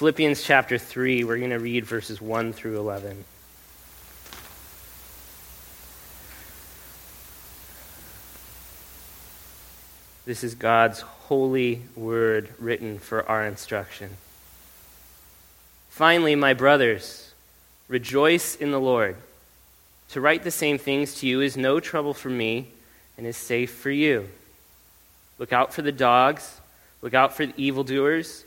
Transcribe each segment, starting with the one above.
Philippians chapter 3, we're going to read verses 1 through 11. This is God's holy word written for our instruction. Finally, my brothers, rejoice in the Lord. To write the same things to you is no trouble for me and is safe for you. Look out for the dogs, look out for the evildoers,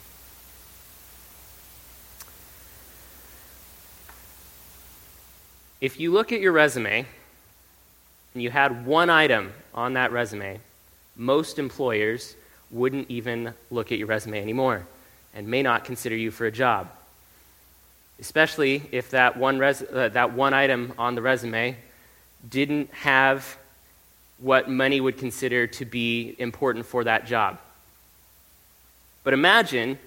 If you look at your resume and you had one item on that resume, most employers wouldn't even look at your resume anymore and may not consider you for a job. Especially if that one, res- uh, that one item on the resume didn't have what many would consider to be important for that job. But imagine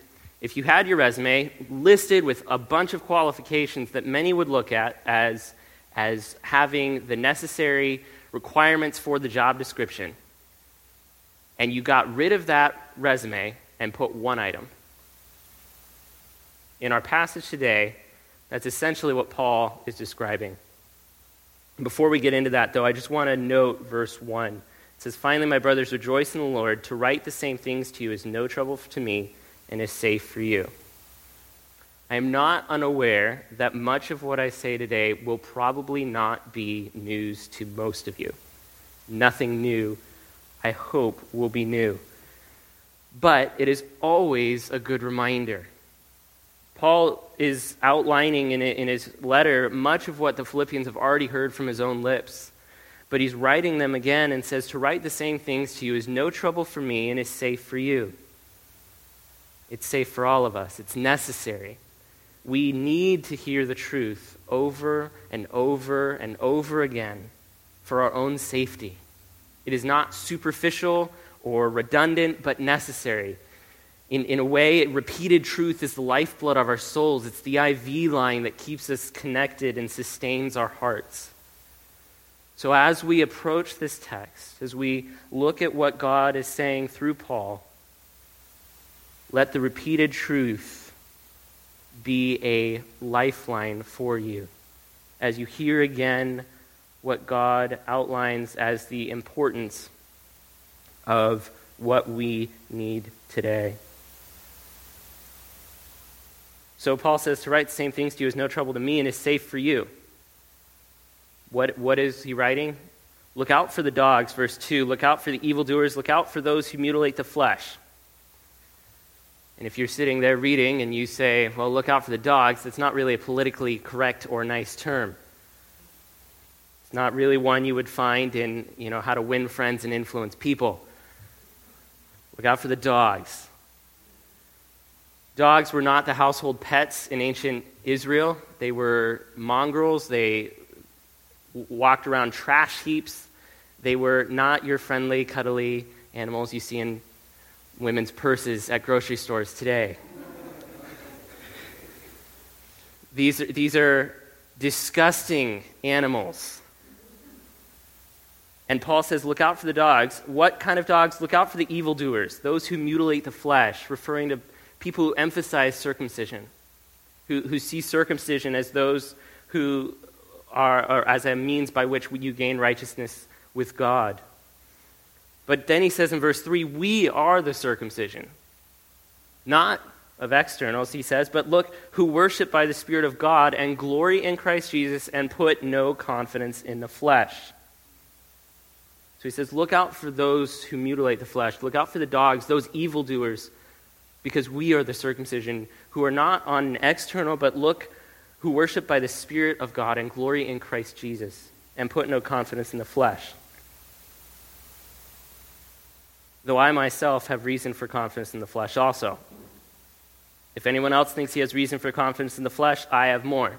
if you had your resume listed with a bunch of qualifications that many would look at as as having the necessary requirements for the job description, and you got rid of that resume and put one item. In our passage today, that's essentially what Paul is describing. Before we get into that, though, I just want to note verse 1. It says, Finally, my brothers, rejoice in the Lord. To write the same things to you is no trouble to me and is safe for you. I am not unaware that much of what I say today will probably not be news to most of you. Nothing new, I hope, will be new. But it is always a good reminder. Paul is outlining in, his letter much of what the Philippians have already heard from his own lips. But he's writing them again and says, To write the same things to you is no trouble for me and is safe for you. It's safe for all of us, it's necessary. We need to hear the truth over and over and over again for our own safety. It is not superficial or redundant, but necessary. In, in a way, repeated truth is the lifeblood of our souls. It's the IV line that keeps us connected and sustains our hearts. So, as we approach this text, as we look at what God is saying through Paul, let the repeated truth be a lifeline for you as you hear again what God outlines as the importance of what we need today. So Paul says to write the same things to you is no trouble to me and is safe for you. What, what is he writing? Look out for the dogs, verse 2. Look out for the evildoers. Look out for those who mutilate the flesh. And if you're sitting there reading and you say, well, look out for the dogs, that's not really a politically correct or nice term. It's not really one you would find in, you know, how to win friends and influence people. Look out for the dogs. Dogs were not the household pets in ancient Israel. They were mongrels. They walked around trash heaps. They were not your friendly, cuddly animals you see in women's purses at grocery stores today. These are, these are disgusting animals. And Paul says, Look out for the dogs. What kind of dogs? Look out for the evildoers, those who mutilate the flesh, referring to people who emphasize circumcision, who, who see circumcision as those who are, or as a means by which you gain righteousness with God. But then he says in verse 3 we are the circumcision. Not of externals, he says, but look, who worship by the Spirit of God and glory in Christ Jesus and put no confidence in the flesh. So he says, look out for those who mutilate the flesh. Look out for the dogs, those evildoers, because we are the circumcision who are not on an external, but look, who worship by the Spirit of God and glory in Christ Jesus and put no confidence in the flesh though I myself have reason for confidence in the flesh also. If anyone else thinks he has reason for confidence in the flesh, I have more.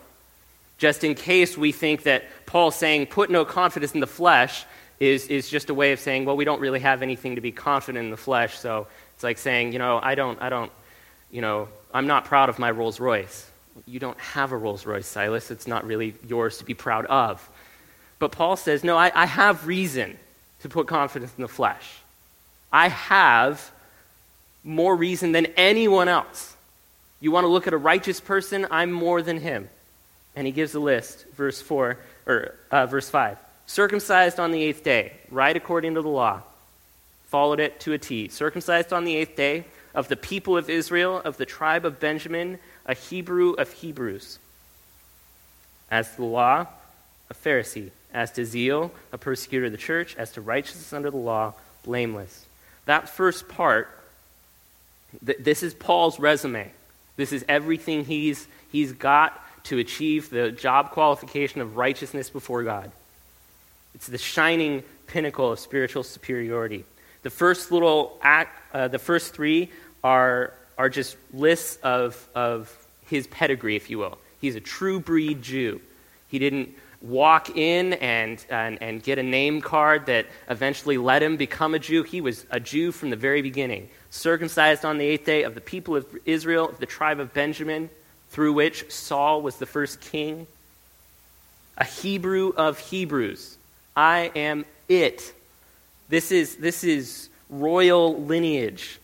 Just in case we think that Paul saying, put no confidence in the flesh, is, is just a way of saying, well, we don't really have anything to be confident in the flesh. So it's like saying, you know, I don't, I don't, you know, I'm not proud of my Rolls Royce. You don't have a Rolls Royce, Silas. It's not really yours to be proud of. But Paul says, no, I, I have reason to put confidence in the flesh. I have more reason than anyone else. You want to look at a righteous person? I'm more than him. And he gives a list, verse 4, or uh, verse 5. Circumcised on the eighth day, right according to the law. Followed it to a T. Circumcised on the eighth day, of the people of Israel, of the tribe of Benjamin, a Hebrew of Hebrews. As to the law, a Pharisee. As to zeal, a persecutor of the church. As to righteousness under the law, blameless. That first part, th- this is Paul's resume. This is everything he's, he's got to achieve the job qualification of righteousness before God. It's the shining pinnacle of spiritual superiority. The first little act, uh, the first three are, are just lists of, of his pedigree, if you will. He's a true breed Jew. He didn't walk in and, and, and get a name card that eventually let him become a Jew. He was a Jew from the very beginning, circumcised on the eighth day of the people of Israel, of the tribe of Benjamin, through which Saul was the first king. A Hebrew of Hebrews. I am it. This is, this is royal lineage.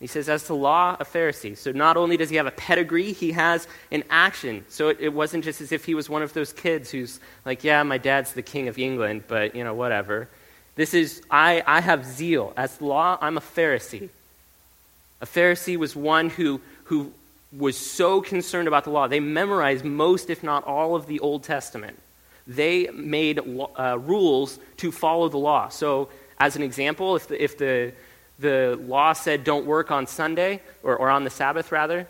He says, as to law, a Pharisee. So not only does he have a pedigree, he has an action. So it, it, wasn't just as if he was one of those kids who's like, yeah, my dad's the king of England, but, you know, whatever. This is, I, I have zeal. As law, I'm a Pharisee. A Pharisee was one who, who was so concerned about the law. They memorized most, if not all, of the Old Testament. They made uh, rules to follow the law. So, as an example, if the, if the the law said don't work on Sunday, or, or on the Sabbath rather,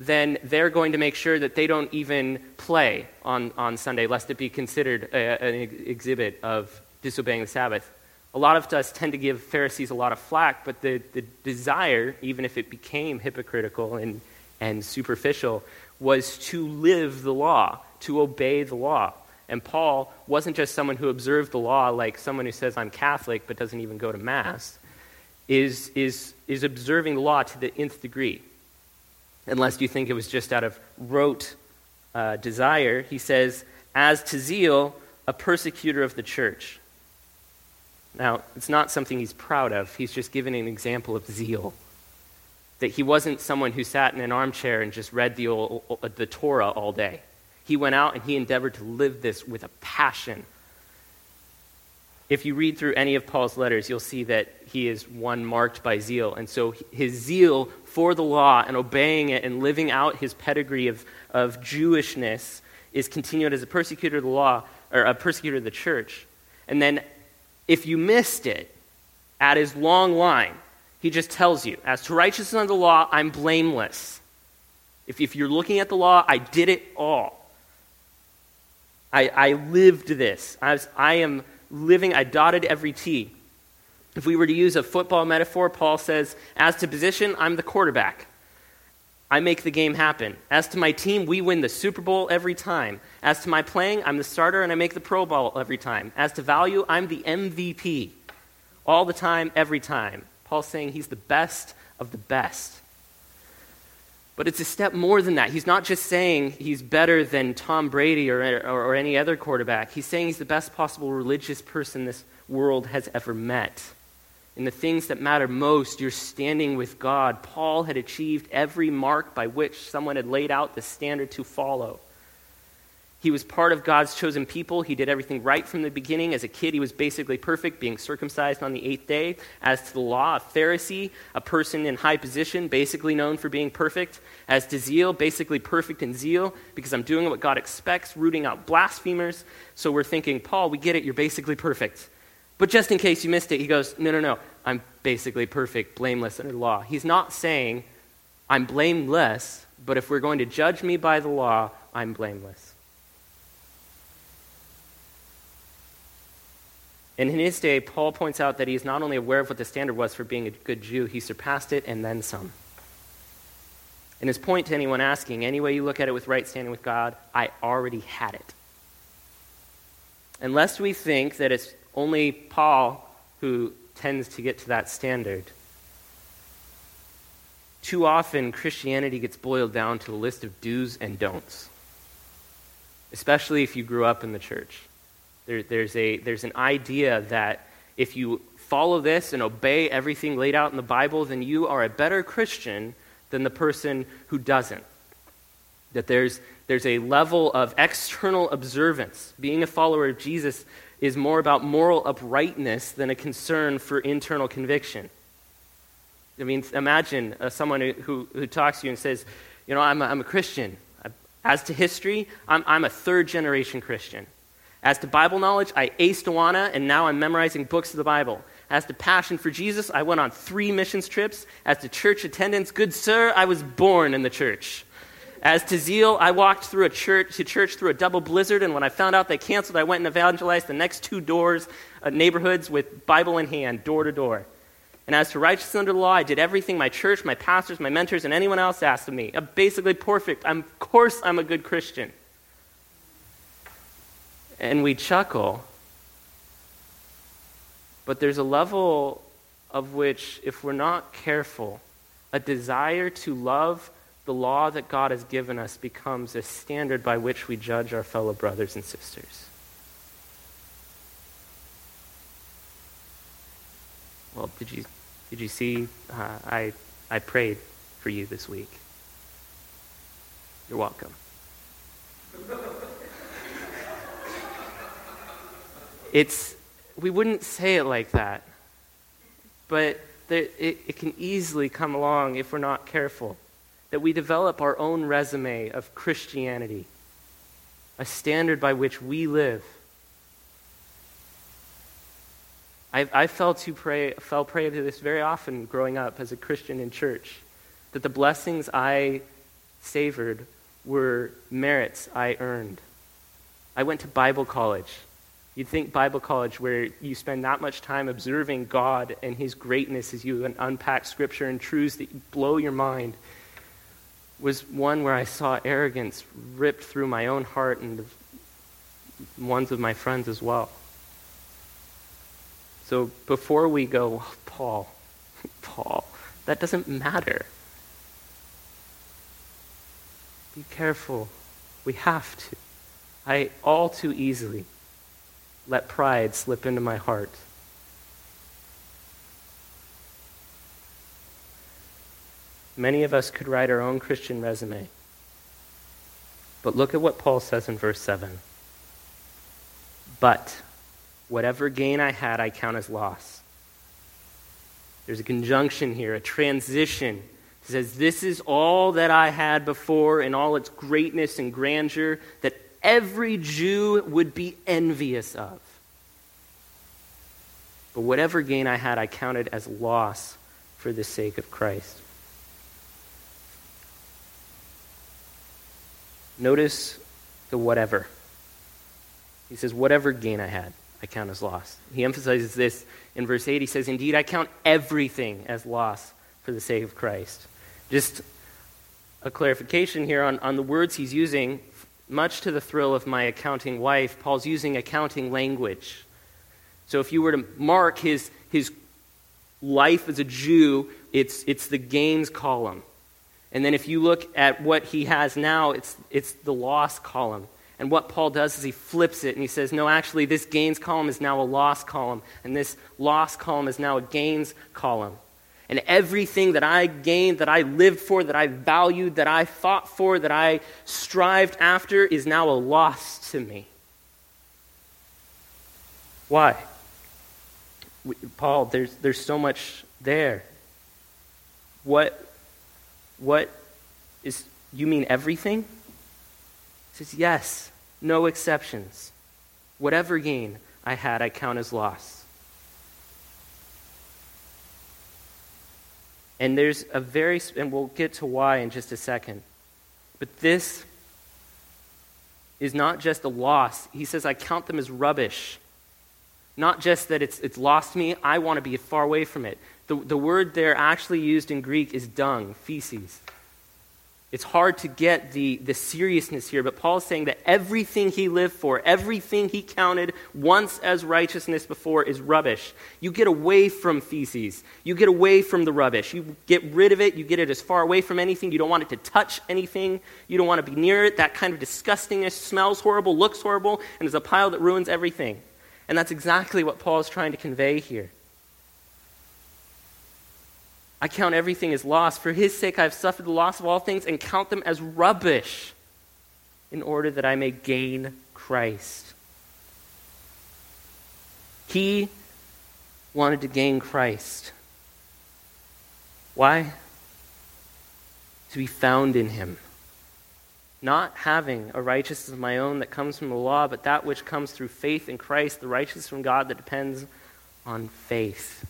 then they're going to make sure that they don't even play on, on Sunday, lest it be considered a, an exhibit of disobeying the Sabbath. A lot of us tend to give Pharisees a lot of flack, but the, the desire, even if it became hypocritical and, and superficial, was to live the law, to obey the law. And Paul wasn't just someone who observed the law like someone who says, I'm Catholic, but doesn't even go to Mass is, is, is observing law to the nth degree. Unless you think it was just out of rote uh, desire, he says, as to zeal, a persecutor of the church. Now, it's not something he's proud of. He's just giving an example of zeal. That he wasn't someone who sat in an armchair and just read the, old, the Torah all day. He went out and he endeavored to live this with a passion if you read through any of Paul's letters, you'll see that he is one marked by zeal. And so his zeal for the law and obeying it and living out his pedigree of, of Jewishness is continued as a persecutor of the law, or a persecutor of the church. And then if you missed it, at his long line, he just tells you, as to righteousness under the law, I'm blameless. If, if you're looking at the law, I did it all. I, I lived this. I, was, I am living, I dotted every T. If we were to use a football metaphor, Paul says, As to position, I'm the quarterback. I make the game happen. As to my team, we win the Super Bowl every time. As to my playing, I'm the starter and I make the Pro Bowl every time. As to value, I'm the MVP. All the time, every time. Paul's saying he's the best of the best. But it's a step more than that. He's not just saying he's better than Tom Brady or, or, or any other quarterback. He's saying he's the best possible religious person this world has ever met. In the things that matter most, you're standing with God. Paul had achieved every mark by which someone had laid out the standard to follow. He was part of God's chosen people. He did everything right from the beginning. As a kid, he was basically perfect, being circumcised on the eighth day. As to the law, a Pharisee, a person in high position, basically known for being perfect. As to zeal, basically perfect in zeal, because I'm doing what God expects, rooting out blasphemers. So we're thinking, Paul, we get it, you're basically perfect. But just in case you missed it, he goes, No, no, no, I'm basically perfect, blameless under the law. He's not saying, I'm blameless, but if we're going to judge me by the law, I'm blameless. And in his day, Paul points out that he is not only aware of what the standard was for being a good Jew, he surpassed it and then some. And his point to anyone asking, any way you look at it with right standing with God, I already had it. Unless we think that it's only Paul who tends to get to that standard, too often Christianity gets boiled down to a list of do's and don'ts, especially if you grew up in the church. There, there's, a, there's an idea that if you follow this and obey everything laid out in the Bible, then you are a better Christian than the person who doesn't. That there's, there's a level of external observance. Being a follower of Jesus is more about moral uprightness than a concern for internal conviction. I mean, imagine uh, someone who, who, talks to you and says, You know, I'm a, I'm a Christian. As to history, I'm, I'm a third generation Christian. As to Bible knowledge, I aced Awana, and now I'm memorizing books of the Bible. As to passion for Jesus, I went on three missions trips. As to church attendance, good sir, I was born in the church. As to zeal, I walked through a church to church through a double blizzard, and when I found out they canceled, I went and evangelized the next two doors, uh, neighborhoods with Bible in hand, door to door. And as to righteousness under the law, I did everything my church, my pastors, my mentors, and anyone else asked of me. I'm basically perfect. I'm, of course, I'm a good Christian and we chuckle. But there's a level of which, if we're not careful, a desire to love the law that God has given us becomes a standard by which we judge our fellow brothers and sisters. Well, did you, did you see? Uh, I, I prayed for you this week. You're welcome. It's, we wouldn't say it like that, but it, it can easily come along if we're not careful. That we develop our own resume of Christianity, a standard by which we live. I, I fell, to pray, fell prey to this very often growing up as a Christian in church, that the blessings I savored were merits I earned. I went to Bible college. You'd think Bible college, where you spend that much time observing God and His greatness as you unpack Scripture and truths that blow your mind, was one where I saw arrogance ripped through my own heart and the ones of my friends as well. So before we go, Paul, Paul, that doesn't matter. Be careful. We have to. I all too easily let pride slip into my heart. Many of us could write our own Christian resume. But look at what Paul says in verse 7. But whatever gain I had, I count as loss. There's a conjunction here, a transition. It says, This is all that I had before in all its greatness and grandeur, that every Jew would be envious of. But whatever gain I had, I counted as loss for the sake of Christ. Notice the whatever. He says, Whatever gain I had, I count as loss. He emphasizes this in verse 8. He says, Indeed, I count everything as loss for the sake of Christ. Just a clarification here on, on the words he's using. Much to the thrill of my accounting wife, Paul's using accounting language. So if you were to mark his, his life as a Jew, it's, it's the gains column. And then if you look at what he has now, it's, it's the loss column. And what Paul does is he flips it and he says, no, actually, this gains column is now a loss column, and this loss column is now a gains column. And everything that I gained, that I lived for, that I valued, that I fought for, that I strived after is now a loss to me. Why? Paul, there's, there's so much there. What, what is, you mean everything? He says, yes, no exceptions. Whatever gain I had, I count as loss. And there's a very, and we'll get to why in just a second. But this is not just a loss. He says, I count them as rubbish. Not just that it's, it's lost me, I want to be far away from it. The, the word there actually used in Greek is dung, feces. It's hard to get the, the seriousness here, but Paul is saying that everything he lived for, everything he counted once as righteousness before is rubbish. You get away from feces. You get away from the rubbish. You get rid of it. You get it as far away from anything. You don't want it to touch anything. You don't want to be near it. That kind of disgustingness smells horrible, looks horrible, and is a pile that ruins everything. And that's exactly what Paul is trying to convey here. I count everything as loss. For his sake, I have suffered the loss of all things and count them as rubbish in order that I may gain Christ. He wanted to gain Christ. Why? To be found in him. Not having a righteousness of my own that comes from the law, but that which comes through faith in Christ, the righteousness from God that depends on faith.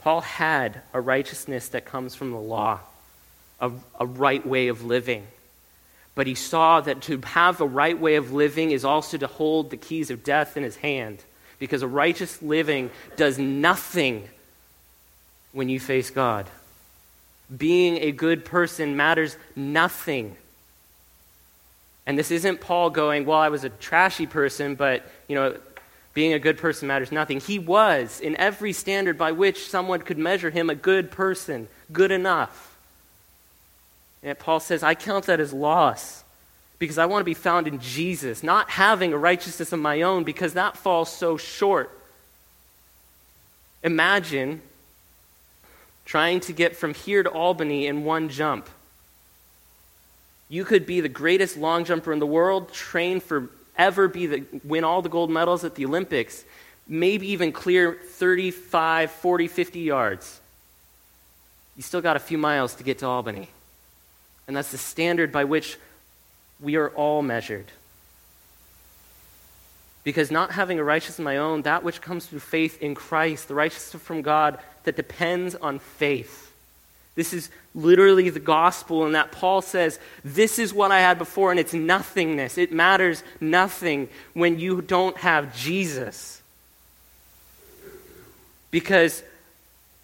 Paul had a righteousness that comes from the law, a, a right way of living. But he saw that to have a right way of living is also to hold the keys of death in his hand. Because a righteous living does nothing when you face God. Being a good person matters nothing. And this isn't Paul going, well, I was a trashy person, but, you know, being a good person matters nothing. He was, in every standard by which someone could measure him, a good person, good enough. And Paul says, I count that as loss because I want to be found in Jesus, not having a righteousness of my own because that falls so short. Imagine trying to get from here to Albany in one jump. You could be the greatest long jumper in the world, train for ever be the, win all the gold medals at the Olympics, maybe even clear 35, 40, 50 yards. You still got a few miles to get to Albany. And that's the standard by which we are all measured. Because not having a righteousness of my own, that which comes through faith in Christ, the righteousness from God that depends on faith, this is literally the gospel, and that Paul says, This is what I had before, and it's nothingness. It matters nothing when you don't have Jesus. Because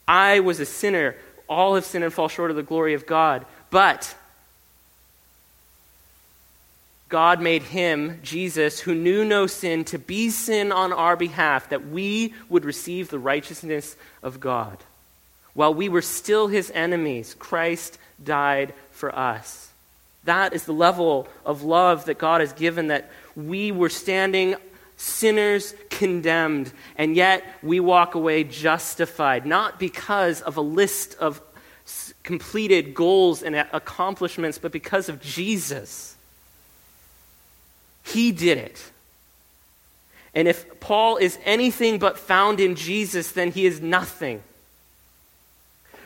I was a sinner. All have sinned and fall short of the glory of God. But God made him, Jesus, who knew no sin, to be sin on our behalf, that we would receive the righteousness of God. While we were still his enemies, Christ died for us. That is the level of love that God has given, that we were standing sinners condemned, and yet we walk away justified, not because of a list of completed goals and accomplishments, but because of Jesus. He did it. And if Paul is anything but found in Jesus, then he is nothing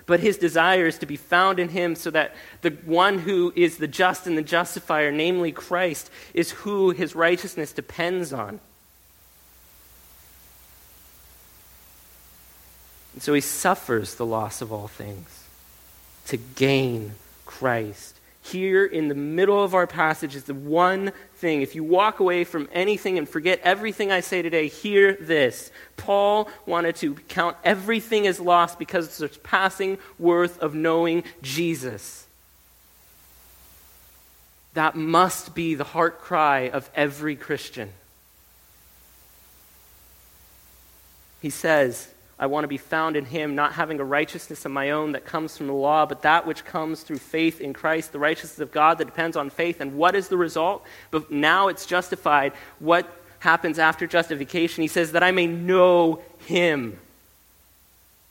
but his desire is to be found in him so that the one who is the just and the justifier, namely Christ, is who his righteousness depends on. And so he suffers the loss of all things to gain Christ here in the middle of our passage is the one thing. If you walk away from anything and forget everything I say today, hear this. Paul wanted to count everything as lost because of the surpassing worth of knowing Jesus. That must be the heart cry of every Christian. He says, I want to be found in him, not having a righteousness of my own that comes from the law, but that which comes through faith in Christ, the righteousness of God that depends on faith. And what is the result? But now it's justified. What happens after justification? He says that I may know him.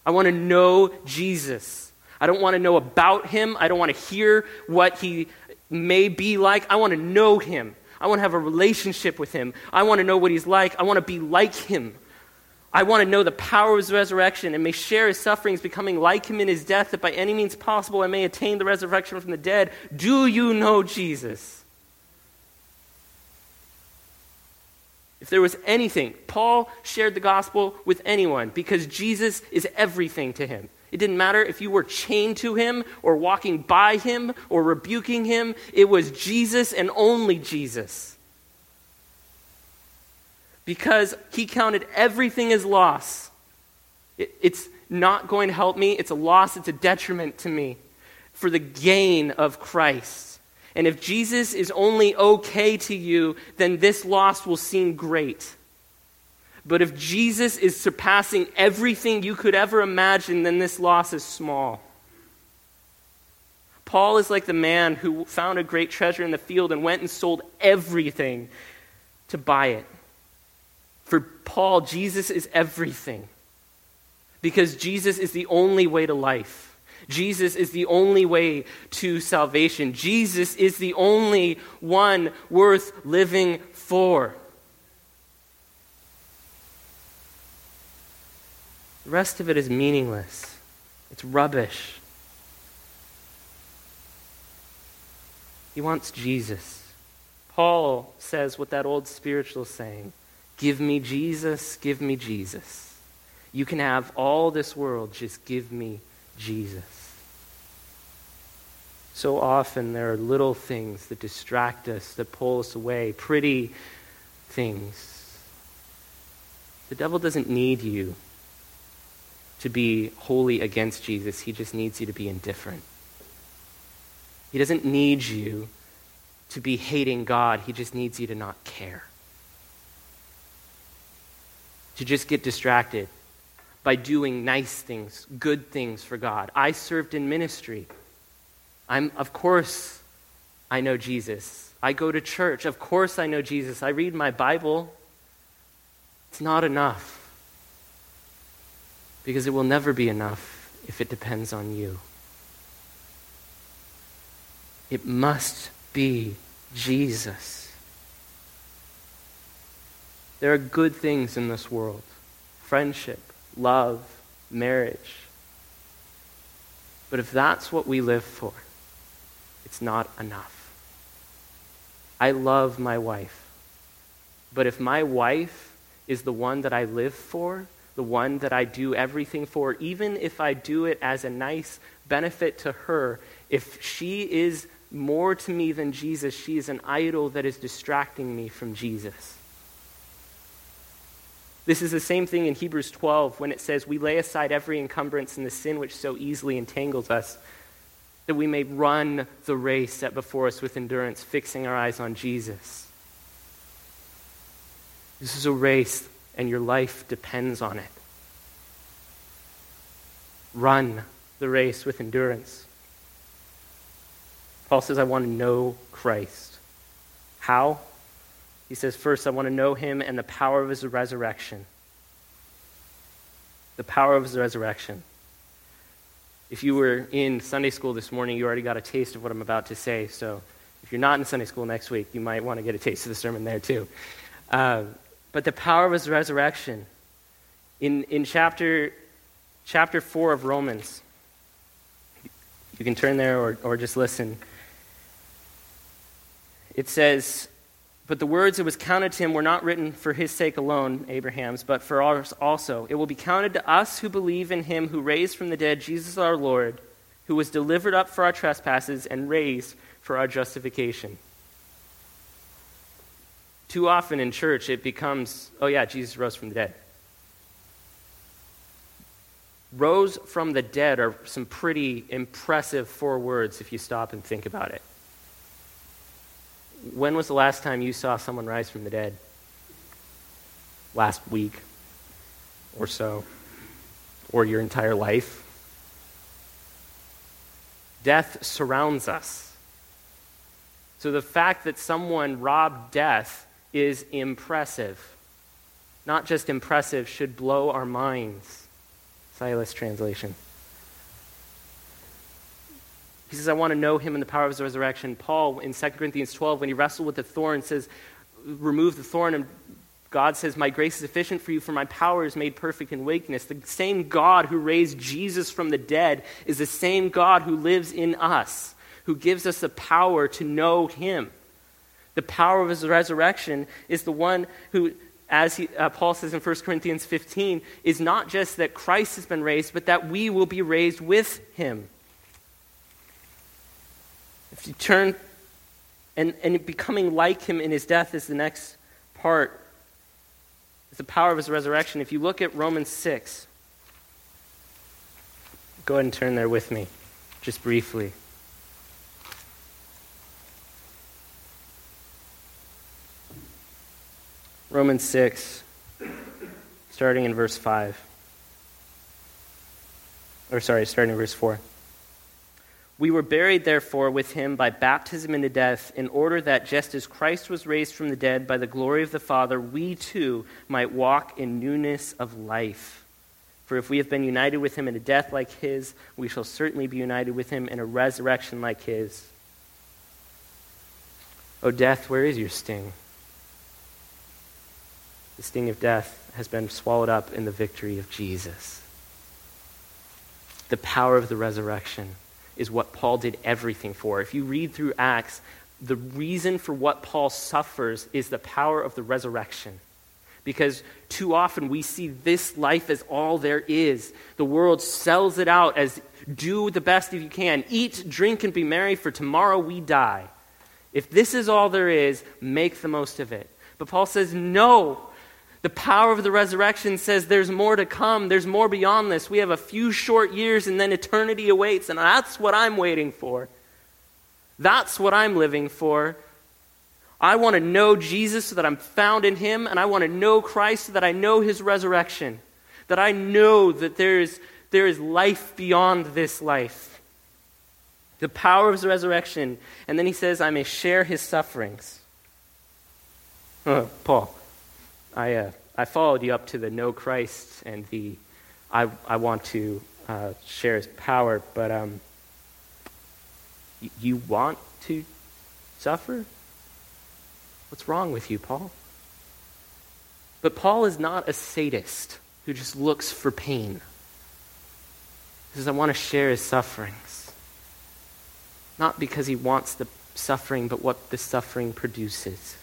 I want to know Jesus. I don't want to know about him. I don't want to hear what he may be like. I want to know him. I want to have a relationship with him. I want to know what he's like. I want to be like him. I want to know the power of his resurrection and may share his sufferings, becoming like him in his death, that by any means possible I may attain the resurrection from the dead. Do you know Jesus? If there was anything, Paul shared the gospel with anyone because Jesus is everything to him. It didn't matter if you were chained to him or walking by him or rebuking him, it was Jesus and only Jesus because he counted everything as loss. It, it's not going to help me, it's a loss, it's a detriment to me for the gain of Christ. And if Jesus is only okay to you, then this loss will seem great. But if Jesus is surpassing everything you could ever imagine, then this loss is small. Paul is like the man who found a great treasure in the field and went and sold everything to buy it. For Paul, Jesus is everything. Because Jesus is the only way to life. Jesus is the only way to salvation. Jesus is the only one worth living for. The rest of it is meaningless, it's rubbish. He wants Jesus. Paul says what that old spiritual saying Give me Jesus, give me Jesus. You can have all this world, just give me Jesus. So often there are little things that distract us, that pull us away, pretty things. The devil doesn't need you to be holy against Jesus, he just needs you to be indifferent. He doesn't need you to be hating God, he just needs you to not care to just get distracted by doing nice things, good things for God. I served in ministry. I'm, of course, I know Jesus. I go to church. Of course, I know Jesus. I read my Bible. It's not enough because it will never be enough if it depends on you. It must be Jesus. There are good things in this world friendship, love, marriage. But if that's what we live for, it's not enough. I love my wife. But if my wife is the one that I live for, the one that I do everything for, even if I do it as a nice benefit to her, if she is more to me than Jesus, she is an idol that is distracting me from Jesus. This is the same thing in Hebrews 12 when it says, We lay aside every encumbrance and the sin which so easily entangles us, that we may run the race set before us with endurance, fixing our eyes on Jesus. This is a race, and your life depends on it. Run the race with endurance. Paul says, I want to know Christ. How? He says, First, I want to know him and the power of his resurrection. The power of his resurrection. If you were in Sunday school this morning, you already got a taste of what I'm about to say. So if you're not in Sunday school next week, you might want to get a taste of the sermon there too. Uh, but the power of his resurrection. In, in chapter, chapter 4 of Romans, you can turn there or, or just listen. It says, but the words that was counted to him were not written for his sake alone, Abraham's, but for ours also. It will be counted to us who believe in him who raised from the dead Jesus our Lord, who was delivered up for our trespasses and raised for our justification. Too often in church, it becomes, oh, yeah, Jesus rose from the dead. Rose from the dead are some pretty impressive four words if you stop and think about it. When was the last time you saw someone rise from the dead? Last week or so. or your entire life. Death surrounds us. So the fact that someone robbed death is impressive. Not just impressive, should blow our minds. Silas translation. He says, I want to know him in the power of his resurrection. Paul in 2 Corinthians 12, when he wrestled with the thorn, says, Remove the thorn. And God says, My grace is sufficient for you, for my power is made perfect in weakness. The same God who raised Jesus from the dead is the same God who lives in us, who gives us the power to know him. The power of his resurrection is the one who, as he, uh, Paul says in 1 Corinthians 15, is not just that Christ has been raised, but that we will be raised with him. If you turn, and, and becoming like him in his death is the next part. It's the power of his resurrection. If you look at Romans 6, go ahead and turn there with me, just briefly. Romans 6, starting in verse 5. Or, sorry, starting in verse 4. We were buried, therefore, with him by baptism into death, in order that just as Christ was raised from the dead by the glory of the Father, we too might walk in newness of life. For if we have been united with him in a death like his, we shall certainly be united with him in a resurrection like his. O death, where is your sting? The sting of death has been swallowed up in the victory of Jesus. The power of the resurrection is what Paul did everything for. If you read through Acts, the reason for what Paul suffers is the power of the resurrection. Because too often we see this life as all there is. The world sells it out as do the best if you can. Eat, drink, and be merry, for tomorrow we die. If this is all there is, make the most of it. But Paul says, no, the power of the resurrection says there's more to come. There's more beyond this. We have a few short years and then eternity awaits, and that's what I'm waiting for. That's what I'm living for. I want to know Jesus so that I'm found in him, and I want to know Christ so that I know his resurrection, that I know that there is, there is life beyond this life. The power of his resurrection. And then he says, I may share his sufferings. Oh, Paul. I, uh, I followed you up to the know Christ and the I, I want to uh, share his power, but um, you want to suffer? What's wrong with you, Paul? But Paul is not a sadist who just looks for pain. He says, I want to share his sufferings. Not because he wants the suffering, but what the suffering produces.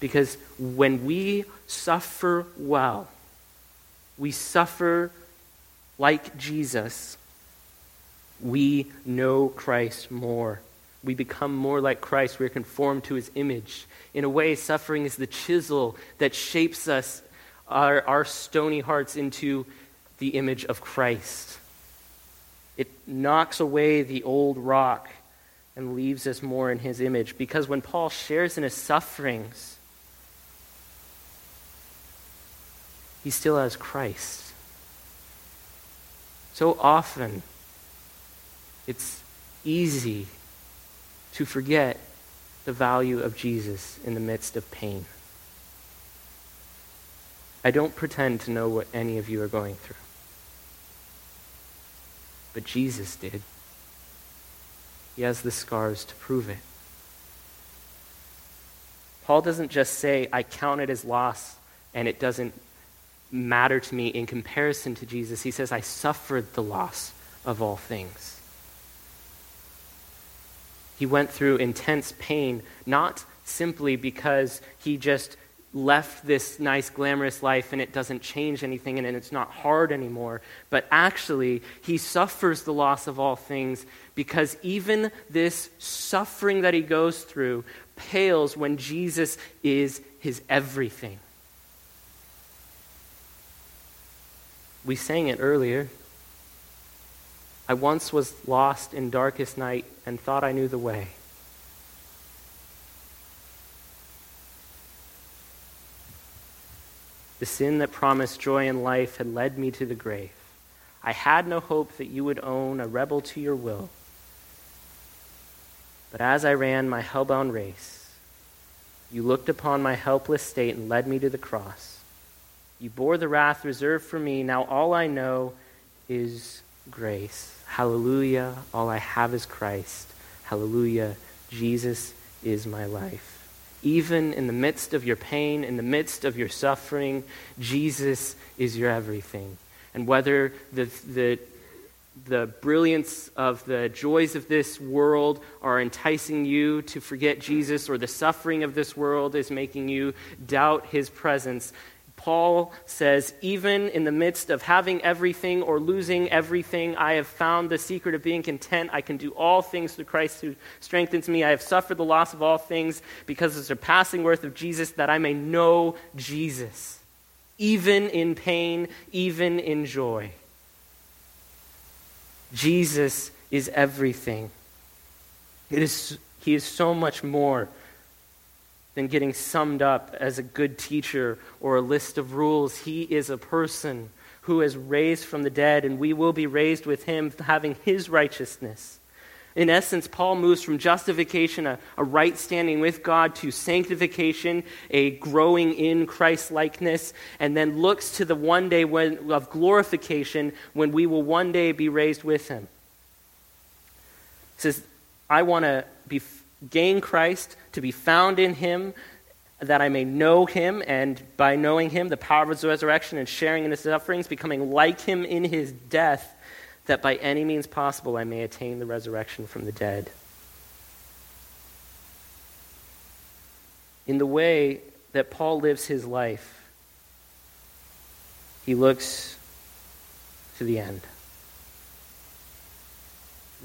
Because when we suffer well, we suffer like Jesus, we know Christ more. We become more like Christ. We're conformed to his image. In a way, suffering is the chisel that shapes us, our, our stony hearts, into the image of Christ. It knocks away the old rock and leaves us more in his image. Because when Paul shares in his sufferings, he still has Christ. So often, it's easy to forget the value of Jesus in the midst of pain. I don't pretend to know what any of you are going through. But Jesus did. He has the scars to prove it. Paul doesn't just say, I count it as loss and it doesn't matter to me in comparison to Jesus. He says, I suffered the loss of all things. He went through intense pain, not simply because he just left this nice, glamorous life and it doesn't change anything and it's not hard anymore, but actually, he suffers the loss of all things because even this suffering that he goes through pales when Jesus is his everything. We sang it earlier. I once was lost in darkest night and thought I knew the way. The sin that promised joy and life had led me to the grave. I had no hope that you would own a rebel to your will. But as I ran my hellbound race, you looked upon my helpless state and led me to the cross. You bore the wrath reserved for me. Now all I know is grace. Hallelujah. All I have is Christ. Hallelujah. Jesus is my life. Even in the midst of your pain, in the midst of your suffering, Jesus is your everything. And whether the, the, the brilliance of the joys of this world are enticing you to forget Jesus, or the suffering of this world is making you doubt his presence, Paul says, even in the midst of having everything or losing everything, I have found the secret of being content. I can do all things through Christ who strengthens me. I have suffered the loss of all things because of the surpassing worth of Jesus, that I may know Jesus, even in pain, even in joy. Jesus is everything. It is, he is so much more than getting summed up as a good teacher or a list of rules. He is a person who is raised from the dead, and we will be raised with him, having his righteousness. In essence, Paul moves from justification, a, a right standing with God, to sanctification, a growing in Christ likeness, and then looks to the one day when, of glorification when we will one day be raised with him. He says, I want to be gain Christ, to be found in him, that I may know him, and by knowing him, the power of his resurrection and sharing in his sufferings, becoming like him in his death, that by any means possible I may attain the resurrection from the dead. In the way that Paul lives his life, he looks to the end.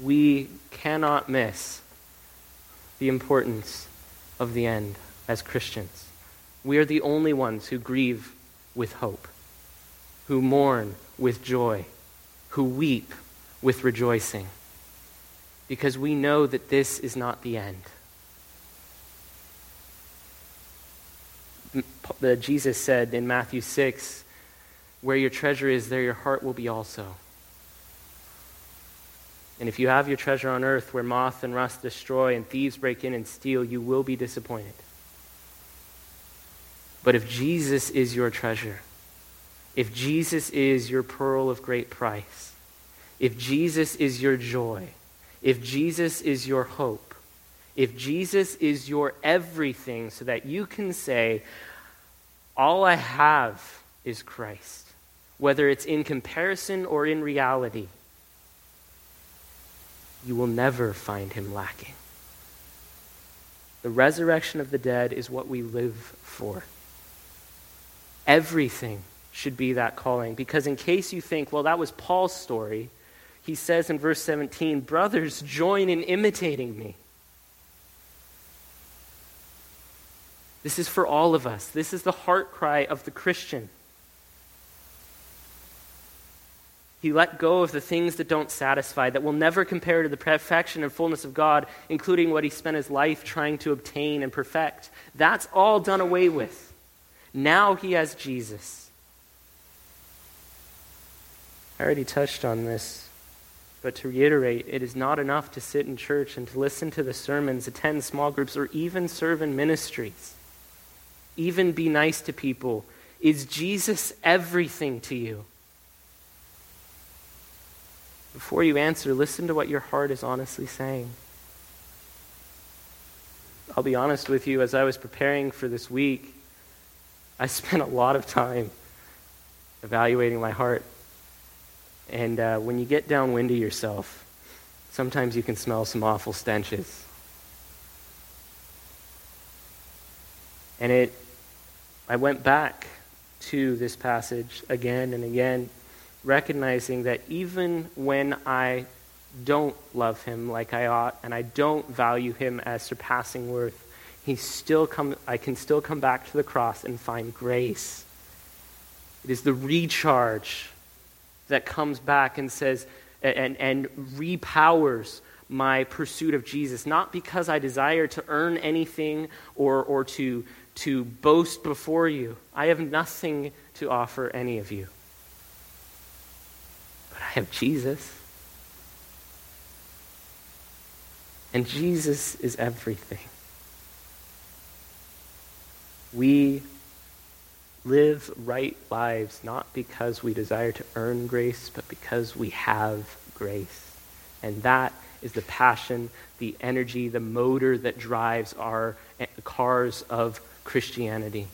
We cannot miss the importance of the end as Christians. We are the only ones who grieve with hope, who mourn with joy, who weep with rejoicing, because we know that this is not the end. Jesus said in Matthew 6, Where your treasure is, there your heart will be also. And if you have your treasure on earth where moth and rust destroy and thieves break in and steal, you will be disappointed. But if Jesus is your treasure, if Jesus is your pearl of great price, if Jesus is your joy, if Jesus is your hope, if Jesus is your everything, so that you can say, All I have is Christ, whether it's in comparison or in reality, you will never find him lacking. The resurrection of the dead is what we live for. Everything should be that calling. Because, in case you think, well, that was Paul's story, he says in verse 17, Brothers, join in imitating me. This is for all of us. This is the heart cry of the Christian. He let go of the things that don't satisfy, that will never compare to the perfection and fullness of God, including what he spent his life trying to obtain and perfect. That's all done away with. Now he has Jesus. I already touched on this, but to reiterate, it is not enough to sit in church and to listen to the sermons, attend small groups, or even serve in ministries. Even be nice to people. Is Jesus everything to you? Before you answer, listen to what your heart is honestly saying. I'll be honest with you, as I was preparing for this week, I spent a lot of time evaluating my heart. And uh, when you get downwind of yourself, sometimes you can smell some awful stenches. And it, I went back to this passage again and again recognizing that even when I don't love him like I ought and I don't value him as surpassing worth, he still come, I can still come back to the cross and find grace. It is the recharge that comes back and says, and, and repowers my pursuit of Jesus, not because I desire to earn anything or, or to, to boast before you. I have nothing to offer any of you. Have Jesus. And Jesus is everything. We live right lives not because we desire to earn grace, but because we have grace. And that is the passion, the energy, the motor that drives our eh, cars of Christianity.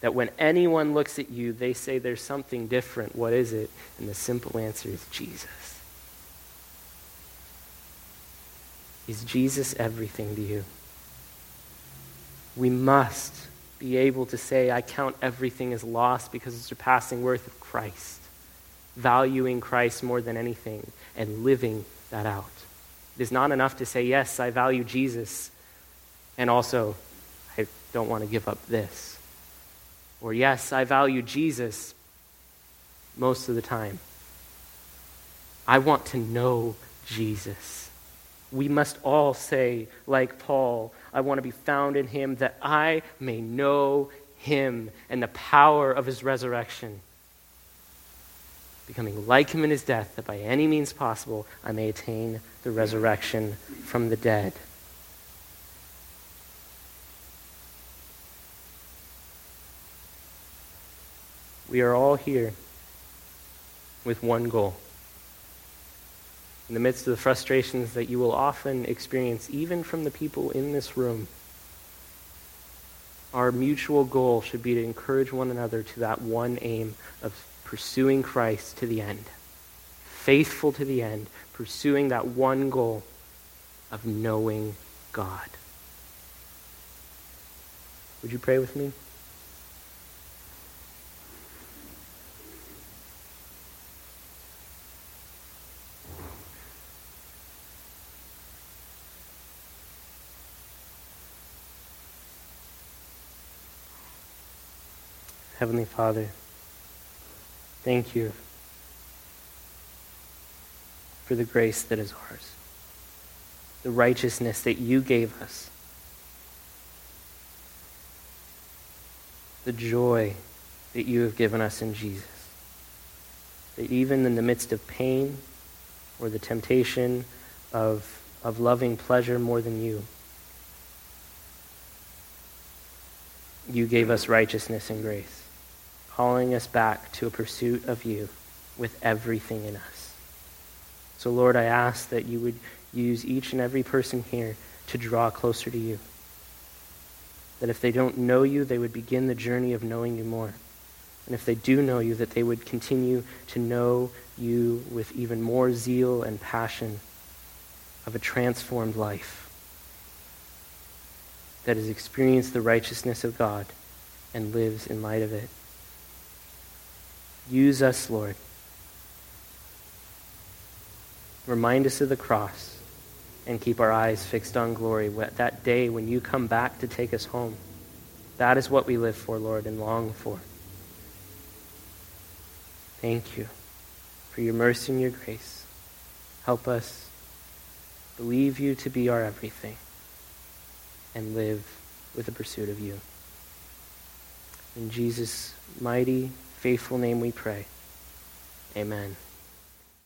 That when anyone looks at you, they say there's something different. What is it? And the simple answer is Jesus. Is Jesus everything to you? We must be able to say, I count everything as lost because of the surpassing worth of Christ, valuing Christ more than anything, and living that out. It is not enough to say, Yes, I value Jesus, and also, I don't want to give up this. Or, Yes, I value Jesus most of the time. I want to know Jesus. We must all say, like Paul, I want to be found in him that I may know him and the power of his resurrection. Becoming like him in his death, that by any means possible I may attain the resurrection from the dead. We are all here with one goal in the midst of the frustrations that you will often experience, even from the people in this room, our mutual goal should be to encourage one another to that one aim of pursuing Christ to the end. Faithful to the end, pursuing that one goal of knowing God. Would you pray with me? Heavenly Father, thank you for the grace that is ours, the righteousness that you gave us, the joy that you have given us in Jesus. That even in the midst of pain or the temptation of, of loving pleasure more than you, you gave us righteousness and grace calling us back to a pursuit of you with everything in us. So, Lord, I ask that you would use each and every person here to draw closer to you. That if they don't know you, they would begin the journey of knowing you more. And if they do know you, that they would continue to know you with even more zeal and passion of a transformed life that has experienced the righteousness of God and lives in light of it. Use us, Lord. Remind us of the cross and keep our eyes fixed on glory. That day when you come back to take us home. That is what we live for, Lord, and long for. Thank you for your mercy and your grace. Help us believe you to be our everything and live with the pursuit of you. In Jesus' mighty faithful name we pray. Amen.